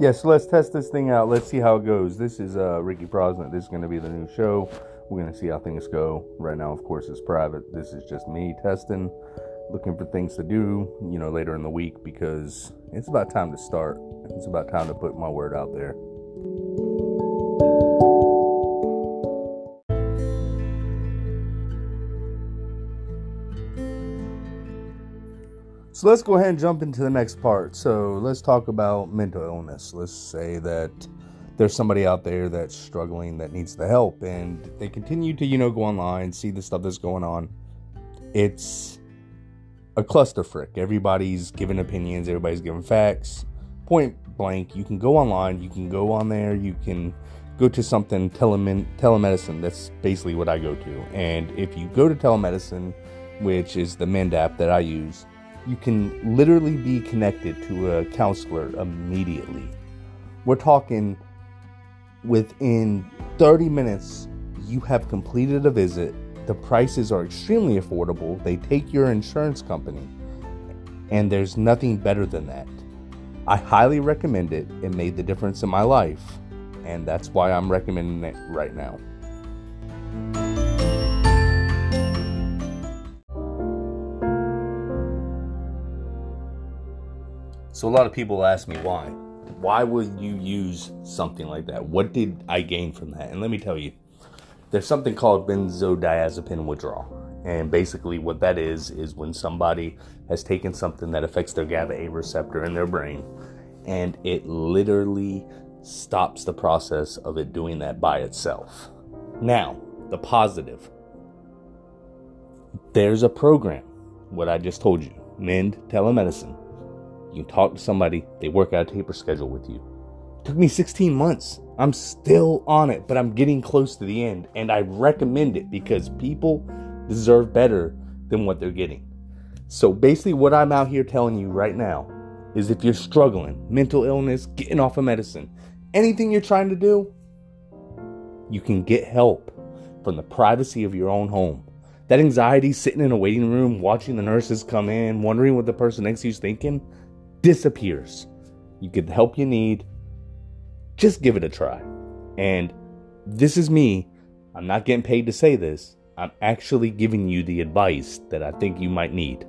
Yes, let's test this thing out. Let's see how it goes. This is uh, Ricky Prosnit. This is going to be the new show. We're going to see how things go. Right now, of course, it's private. This is just me testing, looking for things to do, you know, later in the week because it's about time to start. It's about time to put my word out there. So let's go ahead and jump into the next part. So let's talk about mental illness. Let's say that there's somebody out there that's struggling that needs the help and they continue to, you know, go online, see the stuff that's going on. It's a cluster frick. Everybody's giving opinions, everybody's giving facts. Point blank, you can go online, you can go on there, you can go to something tele- telemedicine. That's basically what I go to. And if you go to telemedicine, which is the Mend app that I use, you can literally be connected to a counselor immediately. We're talking within 30 minutes, you have completed a visit. The prices are extremely affordable. They take your insurance company, and there's nothing better than that. I highly recommend it. It made the difference in my life, and that's why I'm recommending it right now. So a lot of people ask me why. Why would you use something like that? What did I gain from that? And let me tell you, there's something called benzodiazepine withdrawal. And basically, what that is, is when somebody has taken something that affects their GABA A receptor in their brain, and it literally stops the process of it doing that by itself. Now, the positive there's a program, what I just told you, Mend Telemedicine you talk to somebody, they work out a taper schedule with you. It took me 16 months. I'm still on it, but I'm getting close to the end. And I recommend it because people deserve better than what they're getting. So basically, what I'm out here telling you right now is if you're struggling, mental illness, getting off of medicine, anything you're trying to do, you can get help from the privacy of your own home. That anxiety sitting in a waiting room, watching the nurses come in, wondering what the person next to you's thinking, disappears. You get the help you need. Just give it a try. And this is me. I'm not getting paid to say this. I'm actually giving you the advice that I think you might need.